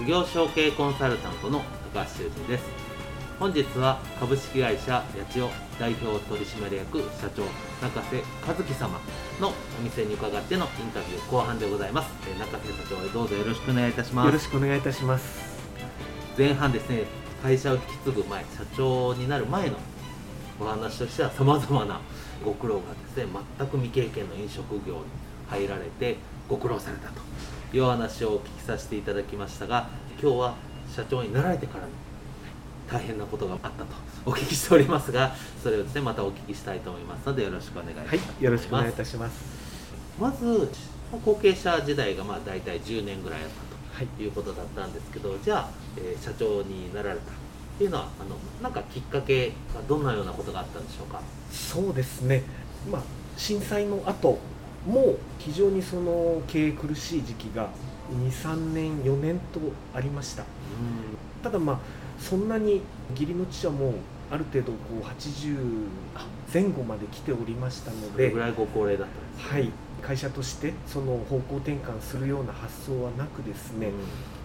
事業承継コンサルタントの高橋修人です。本日は株式会社八千代代表取締役社長中瀬和樹様のお店に伺ってのインタビュー後半でございます。え中瀬社長どうぞよろしくお願いいたします。よろしくお願いいたします。前半です。ね会社を引き継ぐ前社長になる前のお話としてはさまざまなご苦労がですね全く未経験の飲食業に入られてご苦労されたというお話をお聞きさせていただきましたが今日は社長になられてから大変なことがあったとお聞きしておりますがそれをですねまたお聞きしたいと思いますのでよろしくお願いいたします、はい、よろしくお願いいたします。まず後継者時代がまあ大体10年ぐらいあったとい。うことだったんですけど、はい、じゃあ、えー、社長になられたっていうのはあのなんかきっかけはどんなようなことがあったんでしょうか？そうですね。まあ震災の後も非常にその経営苦しい時期が23年4年とありました、ただまあそんなに義理の父はもうある程度こう80前後まで来ておりましたのでそぐらいご高齢だったんです、ね、はい。会社としてその方向転換するような発想はなくですね、うん、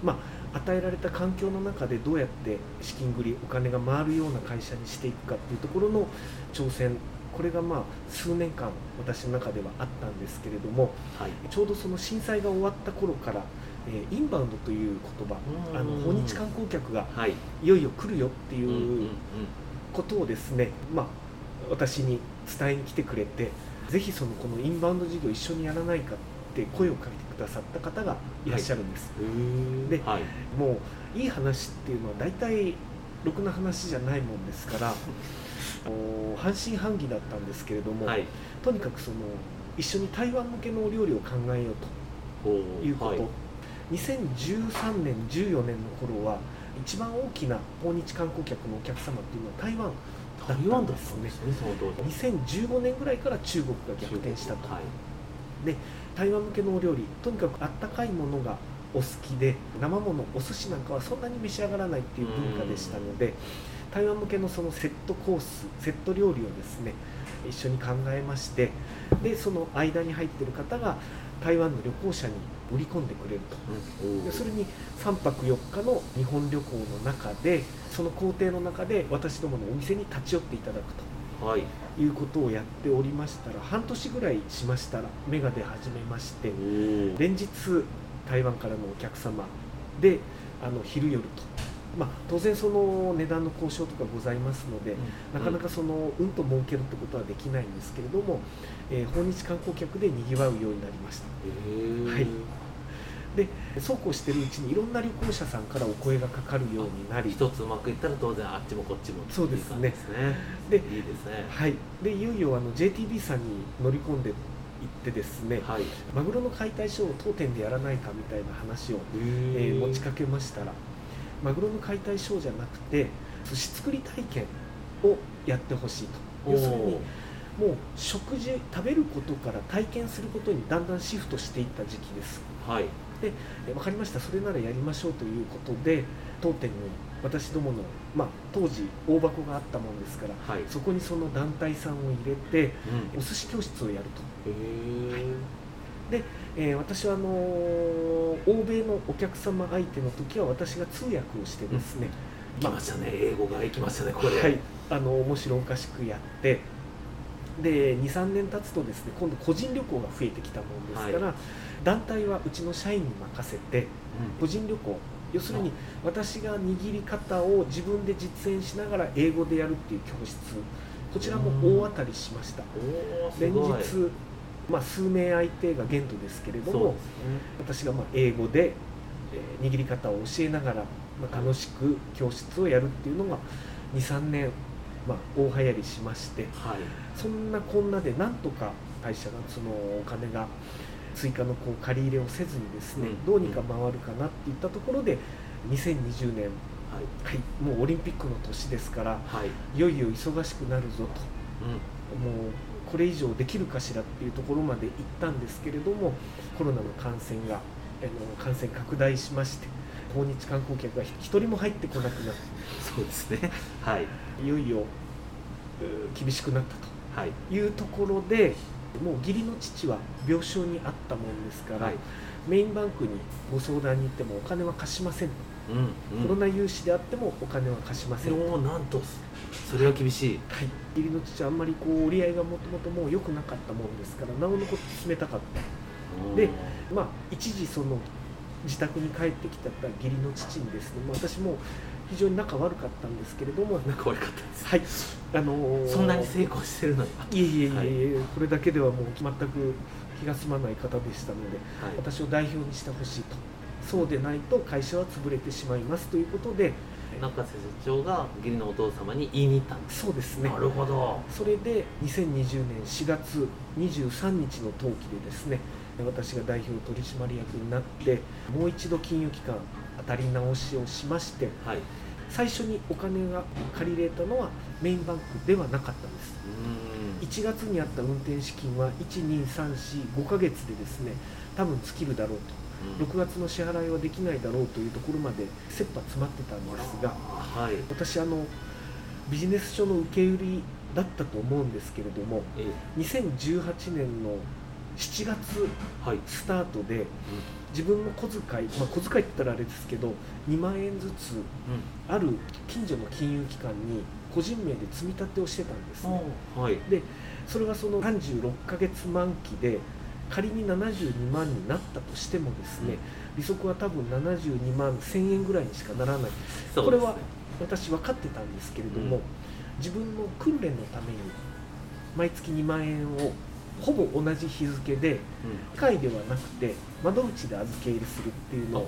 まあ、与えられた環境の中でどうやって資金繰りお金が回るような会社にしていくかっていうところの挑戦これがまあ数年間私の中ではあったんですけれども、はい、ちょうどその震災が終わった頃から、えー、インバウンドという言葉あの訪日観光客がい。よいよ来るよっていうことをですね、まあ、私に伝えに来てくれてぜひそのこのインバウンド事業一緒にやらないかって声をかけてくださった方がいらっしゃるんです。はい、で、はい、もういい話っていうのは大体ろくな話じゃないもんですから 半信半疑だったんですけれども、はい、とにかくその一緒に台湾向けのお料理を考えようということ、はい、2013年14年の頃は一番大きな訪日観光客のお客様っていうのは台湾台湾ですね2015年ぐらいから中国が逆転したと、はい、で台湾向けのお料理とにかくあったかいものがお好きで生ものお寿司なんかはそんなに召し上がらないっていう文化でしたので台湾向けのそのセットコースセット料理をですね一緒に考えましてでその間に入ってる方が台湾の旅行者に売り込んでくれると、でそれに3泊4日の日本旅行の中でその工程の中で私どものお店に立ち寄っていただくと、はい、いうことをやっておりましたら半年ぐらいしましたら芽が出始めまして連日台湾からのお客様であの昼夜と。まあ、当然その値段の交渉とかございますので、うん、なかなかそのうんと儲けるってことはできないんですけれども、えー、訪日観光客でにぎわうようになりました。はい。でそうこうしてるうちにいろんな旅行者さんからお声がかかるようになり一つうまくいったら当然あっちもこっちもそうですね。でいいですね。はい。でいよいよあの JTB さんに乗り込んで行ってですね、はい、マグロの解体ショーを当店でやらないかみたいな話を、えー、持ちかけましたらマグロの解体ショーじゃなくて寿司作り体験をやってほしいと。要するにもう食事食べることから体験することにだんだんシフトしていった時期です、はい、で分かりました。それならやりましょうということで当店の私どもの、まあ、当時大箱があったもんですから、はい、そこにその団体さんを入れて、うん、お寿司教室をやると。はい。で、えー、私はあのー、欧米のお客様相手の時は私が通訳をしてですね、うん、来ましたね。英語が行きましたねこれ。はい。あの面白おかしくやって。で23年経つとですね今度個人旅行が増えてきたもんですから、はい、団体はうちの社員に任せて、うん、個人旅行要するに私が握り方を自分で実演しながら英語でやるっていう教室こちらも大当たりしました。連日まあ、数名相手が限度ですけれども、ね、私がまあ英語で、えー、握り方を教えながら、まあ、楽しく教室をやるっていうのが23年、まあ、大流行りしまして、はい、そんなこんなでなんとか会社がそのお金が追加のこう借り入れをせずにですね、うん、どうにか回るかなっていったところで2020年、はい、はい、もうオリンピックの年ですから、はい、いよいよ忙しくなるぞと、うん、もうこれ以上できるかしらっていうところまで行ったんですけれどもコロナの感染があの感染拡大しまして訪日観光客が一人も入ってこなくなって そうですね。はい。いよいよ厳しくなったとい。うところで、はい、もう義理の父は病床にあったもんですから、はい、メインバンクにご相談に行ってもお金は貸しませんと、うんうん、コロナ融資であってもお金は貸しませんと。なんと。それは厳しい、はい、義理の父はあんまりこう折り合いがもともともう良くなかったもんですからなおのこと進めたかった。でまあ一時その自宅に帰ってきた義理の父にですね、まあ、私も非常に仲悪かったんですけれども仲悪かったです。はい。あのー、そんなに成功してるのに。いえいえいえ、はい、これだけではもう全く気が済まない方でしたので、はい、私を代表にしてほしいと。そうでないと会社は潰れてしまいますということで中瀬社長が義理のお父様に言いに行ったんです。そうですね。なるほど。それで2020年4月23日の登記でですね私が代表取締役になってもう一度金融機関当たり直しをしまして、はい、最初にお金が借りれたのはメインバンクではなかったんです。1月にあった運転資金は12345ヶ月でですね多分尽きるだろうと、6月の支払いはできないだろうというところまで切羽詰まってたんですが、はい、私あのビジネス書の受け売りだったと思うんですけれども、ええ、2018年の7月スタートで、自分の小遣い、まあ、小遣いって言ったらあれですけど2万円ずつ、ある近所の金融機関に個人名で積み立てをしてたんですね、はい、でそれはその36ヶ月満期で仮に72万になったとしてもですね、利息は多分72万1000円ぐらいにしかならない、これは私分かってたんですけれども、うん、自分の訓練のために毎月2万円をほぼ同じ日付で、機械ではなくて窓口で預け入れするっていうのを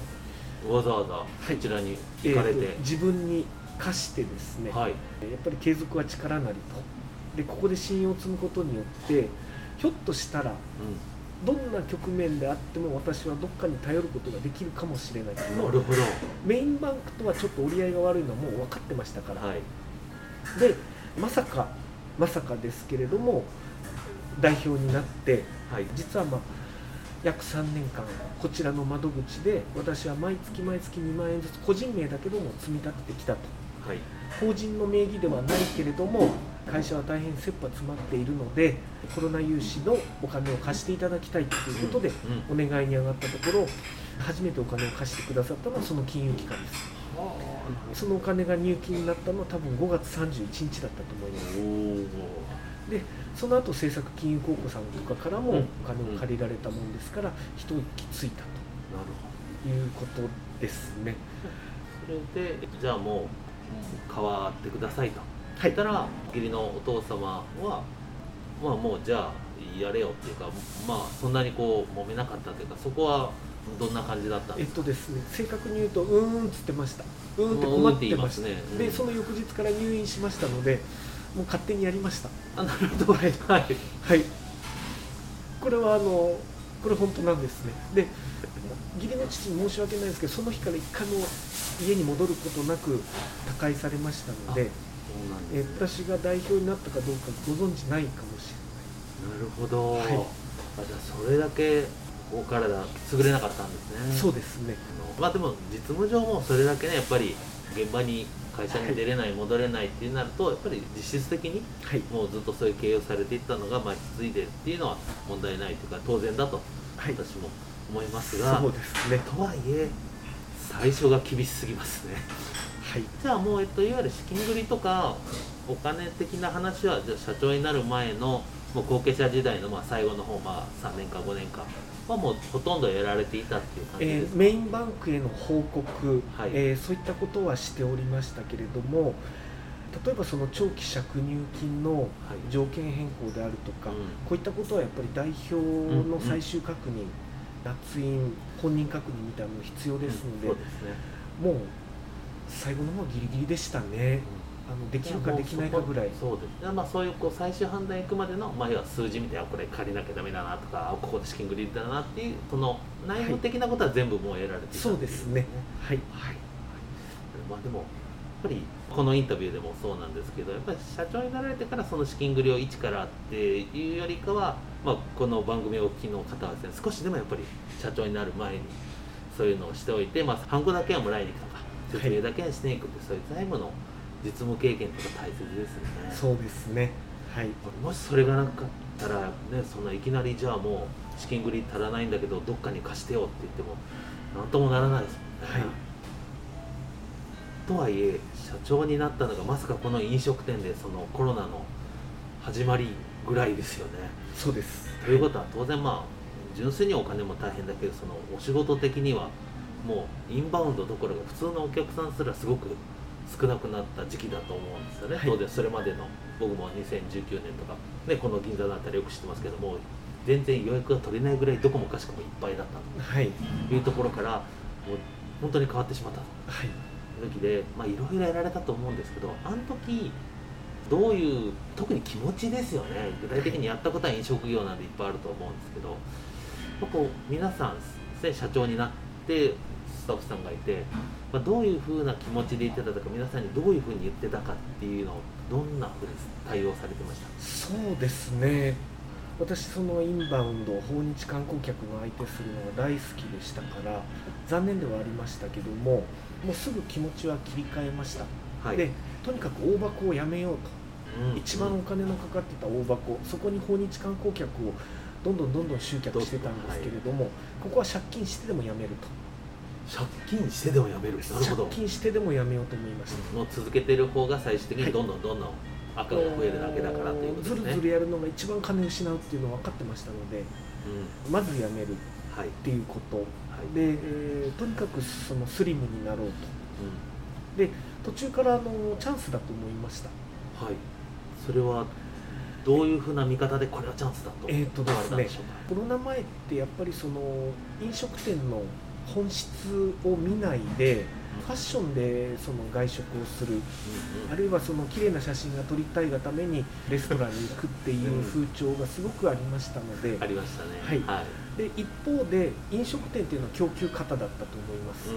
わざわざこちらに行かれて、えー、自分に貸してですね、はい、やっぱり継続は力なりと。でここで信用を積むことによってひょっとしたら、うん、どんな局面であっても私はどっかに頼ることができるかもしれない。なるほど。メインバンクとはちょっと折り合いが悪いのはもう分かってましたから、はい、でまさかまさかですけれども代表になって、はい、実はまあ約3年間こちらの窓口で私は毎月毎月2万円ずつ個人名だけども積み立ててきたと、はい、法人の名義ではないけれども会社は大変切羽詰まっているのでコロナ融資のお金を貸していただきたいということでお願いに上がったところ初めてお金を貸してくださったのはその金融機関です。そのお金が入金になったのは多分5月31日だったと思いますでその後政策金融公庫さんとかからもお金を借りられたもんですから、一息ついたと。いうことですね。それでじゃあもう変わってくださいと。言ったら義理のお父様はまあもうじゃあやれよっていうかまあそんなにこう揉めなかったというかそこはどんな感じだったんですか？えっとですね正確に言うとうーんっつってました。うーんって困ってました。ね、うん、でその翌日から入院しましたのでもう勝手にやりました。あなるほど。はい、はい、はい、これはあのこれ本当なんですね。で義理の父に申し訳ないですけどその日から一回も家に戻ることなく他界されましたのでえ私が代表になったかどうかご存知ないかもしれない。なるほど、はい、あじゃあそれだけお体優れなかったんですね。そうですね。まあでも実務上もそれだけねやっぱり現場に会社に出れない、戻れないってなるとやっぱり実質的にもうずっとそういう経営をされていったのがまあ引き継いでっていうのは問題ないというか当然だと私も思いますが、そうですね。とはいえ最初が厳しすぎますね。はい、じゃあもう、えっと、いわゆる資金繰りとかお金的な話はじゃあ社長になる前のもう後継者時代のまあ最後の方、まあ、3年か5年かはもうほとんどやられていたっていう感じえですか、ーメインバンクへの報告、はい。えーそういったことはしておりましたけれども例えばその長期借入金のはい。条件変更であるとか、うん。こういったことはやっぱり代表の最終確認、捺印本人確認みたいなの必要ですので、そうですね、もう最後の方ギリギリでしたねあのできるかできないかぐらい。そうです。ね、まあ、そういうこう最終判断行くまでの、まあ、要は数字見てあこれ借りなきゃダメだなとかあここで資金繰りだなっていうその内部的なことは全部もう得られていたそうですね。はい。はい、まあでもやっぱりこのインタビューでもそうなんですけどやっぱり社長になられてからその資金繰りを一からっていうよりかは、まあ、この番組をお聞きの方はですね少しでもやっぱり社長になる前にそういうのをしておいて、まあ、ハンコだけはもらいに行くとか説明だけはしていくって、そういう財務の実務経験とか大切ですよね。そうですね。はい。もしそれがなかったらねそんないきなりじゃあもう資金繰り足らないんだけどどっかに貸してよって言ってもなんともならないですもんね、はい。とはいえ社長になったのがまさかこの飲食店でそのコロナの始まりぐらいですよね。そうです。ということは当然まあ純粋にお金も大変だけどそのお仕事的にはもうインバウンドどころか普通のお客さんすらすごく少なくなった時期だと思うんですよね、はい。当然それまでの僕も2019年とか、ね、この銀座のあたりよく知ってますけども全然予約が取れないぐらいどこもかしこもいっぱいだったはい。というところからもう本当に変わってしまったはい。時でまあいろいろやられたと思うんですけどあの時どういう特に気持ちですよね。具体的にやったことは飲食業なんでいっぱいあると思うんですけど皆さん、ね、社長になってスタッフさんがいて、まあ、どういうふうな気持ちで言ってたとか皆さんにどういうふうに言ってたかっていうのをどんなふうに対応されてました？そうですね。私そのインバウンド訪日観光客の相手するのが大好きでしたから残念ではありましたけどももうすぐ気持ちは切り替えました、はい。でとにかく大箱をやめようと、うん。一番お金のかかってた大箱そこに訪日観光客をどんどんどんどん集客してたんですけれども、ここは借金してでもやめると借金してでもやめる。なるほど。借金してでもやめようと思いました、もう続けてる方が最終的にどんどんどんどん赤が増えるだけだからっていうことですね。ずるずるやるのが一番金を失うっていうのは分かってましたのでうん。まずやめるっはい、ていうこと。はい。で、えーとにかくそのスリムになろうと。うで途中からあのチャンスだと思いました。ん、はい。それはどういうふうな見方でこれはチャンスだとえーとですねコロナ前ってやっぱりその飲食店の本質を見ないでファッションでその外食をする。うんあるいはその綺麗な写真が撮りたいがためにレストランに行くっていう風潮がすごくありましたので。ありましたね。はい。はい、で一方で飲食店っていうのは供給型だったと思います。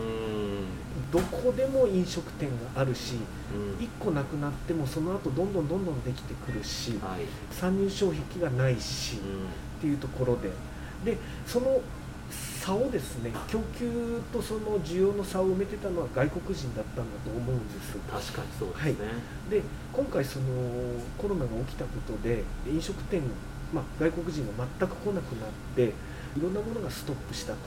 どこでも飲食店があるしうん。1個なくなってもその後どんどんどんどんできてくるしはい。参入障壁がないしうっていうところで。でその差をですね供給とその需要の差を埋めてたのは外国人だったんだと思うんです。ん、確かにそうですね、で今回そのコロナが起きたことで飲食店、まあ、外国人が全く来なくなっていろんなものがストップしたと。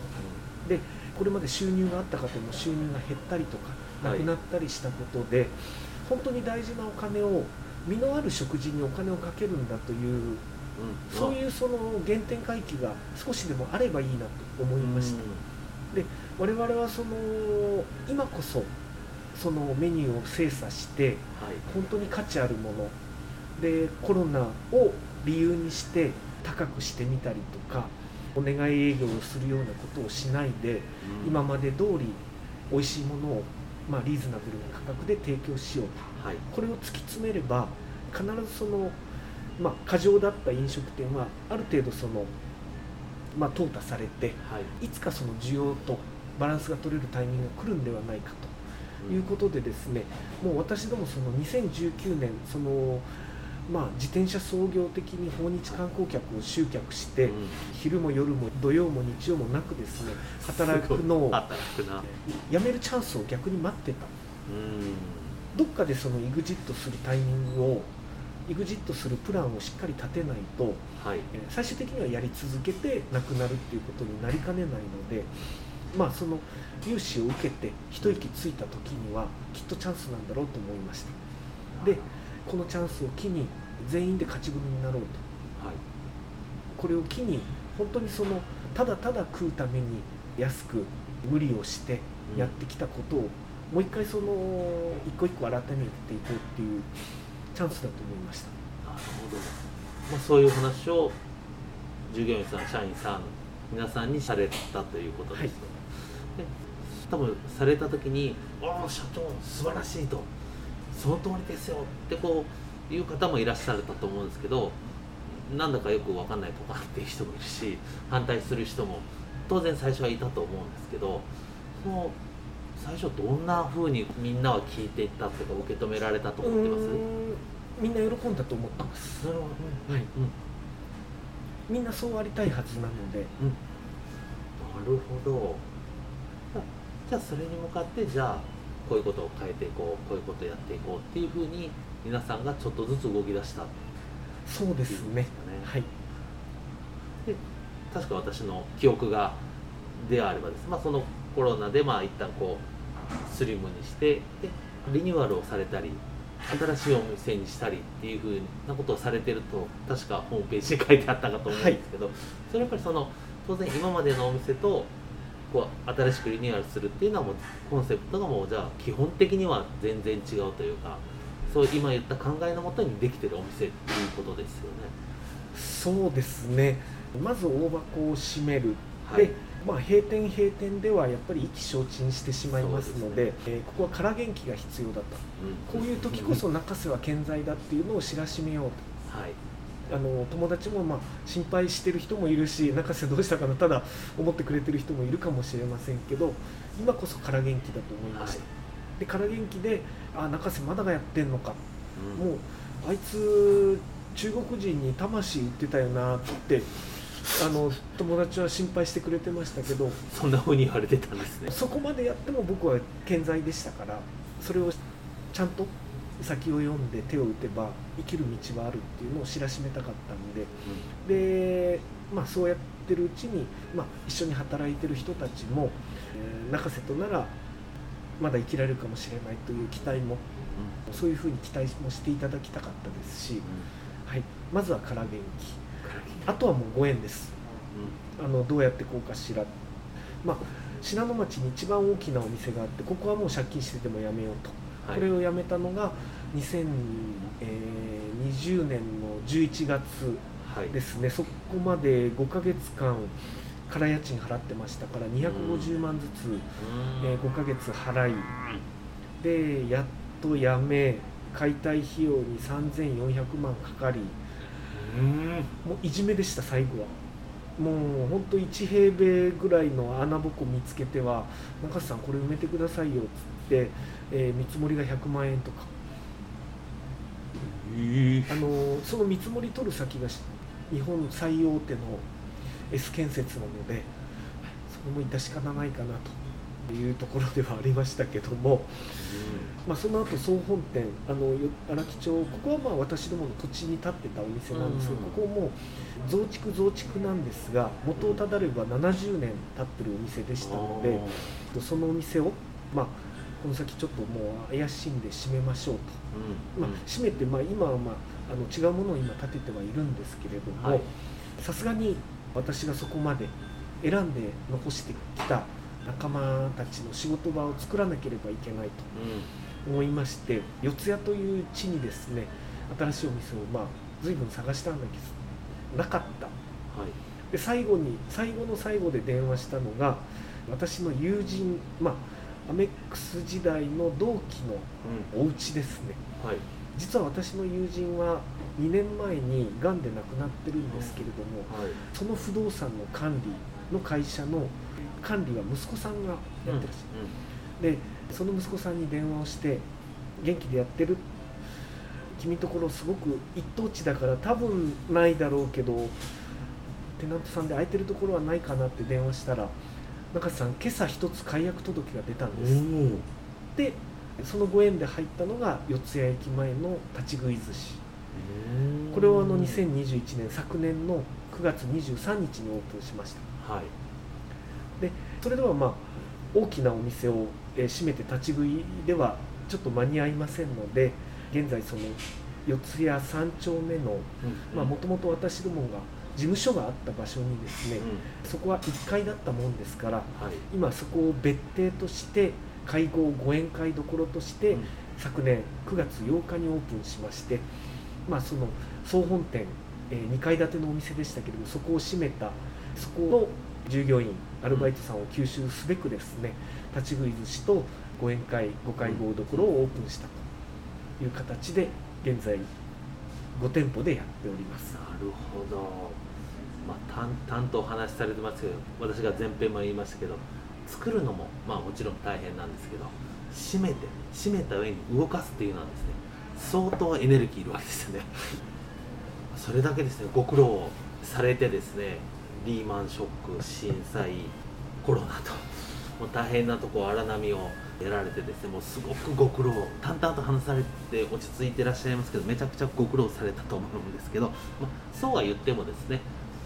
でこれまで収入があった方も収入が減ったりとかなはい。くなったりしたことで、本当に大事なお金を身のある食事にお金をかけるんだといううん。そういうその原点回帰が少しでもあればいいなと思いました。我々はその今こそそのメニューを精査してはい。本当に価値あるものでコロナを理由にして高くしてみたりとかお願い営業をするようなことをしないでうん。今まで通り美味しいものをまあリーズナブルな価格で提供しようと。はい。これを突き詰めれば必ずそのまあ過剰だった飲食店はある程度そのまあ淘汰されてはい。いつかその需要とバランスが取れるタイミングが来るんではないかということでですねもう私どもその2019年そのまあ自転車創業的に訪日観光客を集客して、うん。昼も夜も土曜も日曜もなくですね 働くのをやめるチャンスを逆に待ってた。うん。どっかでその EXIT するタイミングを EXIT するプランをしっかり立てないとはい。えー最終的にはやり続けてなくなるっていうことになりかねないのでまあその融資を受けて一息ついた時にはきっとチャンスなんだろうと思いました。でこのチャンスを機に全員で勝ち組になろうと。これを機に本当にそのただただ食うために安く無理をしてやってきたことを、もう一回その一個一個改めていこうっていうチャンスだと思いました。なるほど、まあ、そういう話を従業員さん社員さん皆さんにされたということですよね、で多分された時に「ああ社長素晴らしい」と「その通りですよ」ってこういう方もいらっしゃると思うんですけどなんだかよく分かんないとかっていう人もいるし反対する人も当然最初はいたと思うんですけどその最初どんな風にみんなは聞いていったというか受け止められたと思ってます？みんな喜んだと思ってます。なるほど、はいうん。みんなそうありたいはずなので。なるほど。あじゃあそれに向かってじゃあこういうことを変えていこうこういうことをやっていこうっていうふうに皆さんがちょっとずつ動き出した。そうですね。はい。で確か私の記憶がであればです、まあ、そのコロナでまあ一旦こうスリムにしてでリニューアルをされたり新しいお店にしたりっていうふうなことをされてると確かホームページに書いてあったかと思うんですけど、それやっぱりその当然今までのお店とこう新しくリニューアルするっていうのはもうコンセプトがもうじゃあ基本的には全然違うというかそう今言った考えのもとにできてるお店っていうことですよね。そうですね。まず大箱を閉める、はい。で、まあ、閉店閉店ではやっぱり意気消沈してしまいますのでそうえーここは空元気が必要だと。うん。こういう時こそ中瀬は健在だっていうのを知らしめようはい。とあの友達もまあ心配してる人もいるし中瀬どうしたかなただ思ってくれてる人もいるかもしれませんけど今こそ空元気だと思いました、はい。で空元気であ中瀬まだがやってんのか。うん。もうあいつ中国人に魂売ってたよなってあの友達は心配してくれてましたけどそんな風に言われてたんですね。そこまでやっても僕は健在でしたからそれをちゃんと先を読んで手を打てば生きる道はあるっていうのを知らしめたかったのでで、まあ、そうやってるうちに、まあ、一緒に働いてる人たちも、えー中瀬とならまだ生きられるかもしれないという期待もそういうふうに期待もしていただきたかったですし、はい、まずは空元気あとはもうご縁です。あのどうやってこうかしら、まあ、信濃町に一番大きなお店があってここはもう借金しててもやめようと、はい。これをやめたのが2020年の11月はい。ですね。そこまで5ヶ月間空家賃払ってましたから250万ずつ、えー5ヶ月払い。でやっとやめ解体費用に3400万かかりもういじめでした最後は。もう本当1平米ぐらいの穴ぼこ見つけては「中瀬さんこれ埋めてくださいよ」っつって、えー見積もりが100万円とか。あのその見積もり取る先がし日本最大手の S 建設なのでそれも致し方ないかなというところではありましたけども、まあ、その後総本店あのよ荒木町ここはまあ私どもの土地に立ってたお店なんですけど、うん。ここも増築増築なんですが元をただれば70年経ってるお店でしたのでそのお店を、まあ、この先ちょっともう怪しんで閉めましょうと。まあ、閉めて、まあ、今は、まあ、あの違うものを今建ててはいるんですけれどはい。もさすがに私がそこまで選んで残してきた仲間たちの仕事場を作らなければいけないと思いまして四谷という地にですね新しいお店を、まあ、随分探したんだけどなかった。で最後に最後の最後で電話したのが私の友人まあアメックス時代の同期のお家ですね。はい。実は私の友人は2年前にがんで亡くなってるんですけれども、はい。その不動産の管理の会社の管理は息子さんがやってらっしゃる、でその息子さんに電話をして「元気でやってる?」君のところすごく一等地だから多分ないだろうけどテナントさんで空いてるところはないかなって電話したら中瀬さん今朝一つ解約届が出たんです。でそのご縁で入ったのが四谷駅前の立ち食い寿司。これをあの2021年昨年の9月23日にオープンしました。はい。でそれではまあ大きなお店をえー閉めて立ち食いではちょっと間に合いませんので現在その四谷三丁目のもともと私どもが事務所があった場所にですね、うん、そこは1階だったもんですから、はい、今そこを別邸として会合ご宴会どころとして、うん、昨年9月8日にオープンしまして、まあ、その総本店、えー、2階建てのお店でしたけれどもそこを閉めたそこの従業員アルバイトさんを吸収すべくですね立ち食い寿司とご宴会ご会合どころをオープンしたという形で現在5店舗でやっております。なるほど、まあ、淡々とお話しされてますけど私が前編も言いましたけど作るのも、まあ、もちろん大変なんですけど閉めて閉めた上に動かすっていうのはですね相当エネルギーいるわけですよね。それだけですねご苦労されてですねリーマンショック震災コロナと もう大変なとこ荒波をやられてですねもうすごくご苦労淡々と話されて落ち着いてらっしゃいますけどめちゃくちゃご苦労されたと思うんですけど、まあ、そうは言ってもですね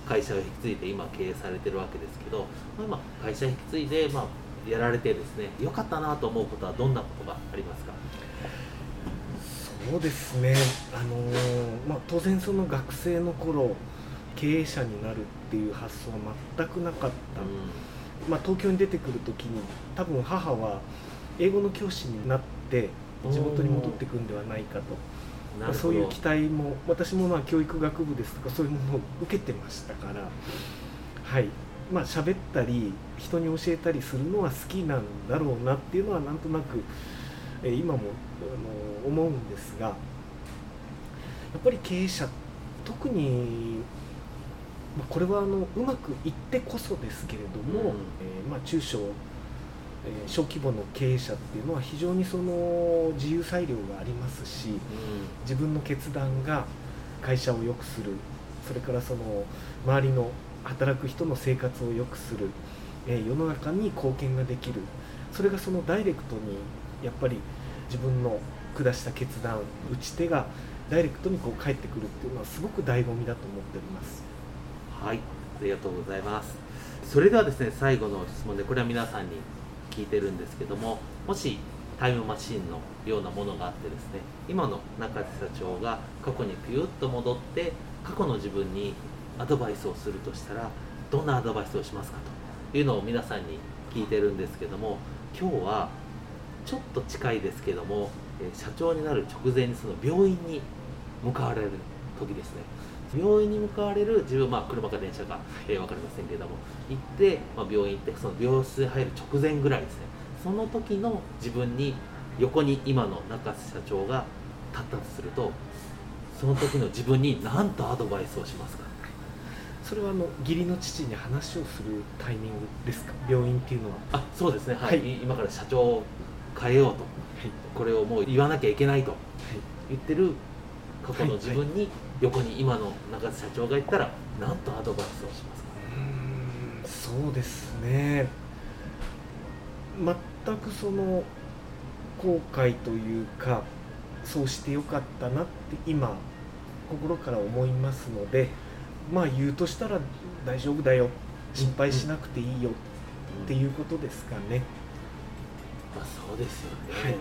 会社を引き継いで今経営されてるわけですけど、まあ、今会社引き継いで、まあ、やられてですね良かったなと思うことはどんなことがありますか？そうですね、あのー、まあ、当然その学生の頃経営者になるっていう発想は全くなかった、うん、まあ、東京に出てくる時に多分母は英語の教師になって地元に戻ってくるんではないかと。まあ、そういう期待も私もまあ教育学部ですとかそういうものを受けてましたから。はい。まあ喋ったり人に教えたりするのは好きなんだろうなっていうのはなんとなく、え今もあの思うんですがやっぱり経営者特にまこれはあのうまくいってこそですけれども、うん、えー、まあ、中小え小規模の経営者っていうのは非常にその自由裁量がありますし、うん、自分の決断が会社を良くするそれからその周りの働く人の生活を良くする、え世の中に貢献ができるそれがそのダイレクトにやっぱり自分の下した決断打ち手がダイレクトにこう返ってくるっていうのはすごく醍醐味だと思っておりますはいありがとうございます。それではですね最後の質問でこれは皆さんに聞いてるんですけどももしタイムマシンのようなものがあってですね今の中瀬社長が過去にピュッと戻って過去の自分にアドバイスをするとしたらどんなアドバイスをしますかというのを皆さんに聞いてるんですけども今日はちょっと近いですけども社長になる直前にその病院に向かわれる時ですね。病院に向かわれる自分、まあ、車か電車か、えー、分かりませんけれども行って、まあ、病院行ってその病室に入る直前ぐらいですね。その時の自分に横に今の中瀬社長が立ったとするとその時の自分に何とアドバイスをしますか？それはあの義理の父に話をするタイミングですか？病院っていうのは。あそうですね。はい、はい、今から社長を変えようと、はい、これをもう言わなきゃいけないと言ってる過去の自分に横に今の中津社長が言ったら何とアドバイスをしますか？そうですね。全くその後悔というかそうしてよかったなって今心から思いますのでまあ言うとしたら大丈夫だよ心配しなくていいよっていうことですかね。まあ、そうですよね、はい、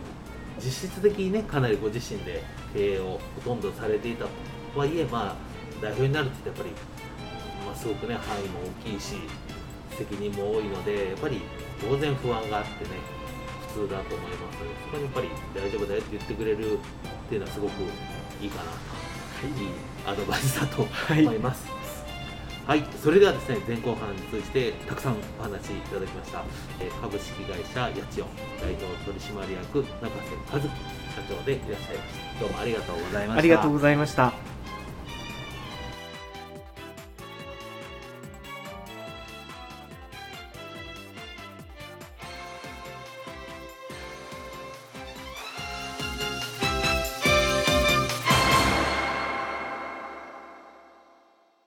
実質的にねかなりご自身で経営をほとんどされていたとはいえまあ代表になるってやっぱり、まあ、すごくね範囲も大きいし責任も多いのでやっぱり当然不安があってね普通だと思いますのでそこにやっぱり大丈夫だよって言ってくれるっていうのはすごくいいかなと、はい、いアドバイスだと思います。はいはい、それではですね、前後半通じてたくさんお話いただきました、えー、株式会社八千代代表取締役中瀬和樹社長でいらっしゃいました。どうもありがとうございました。ありがとうございました。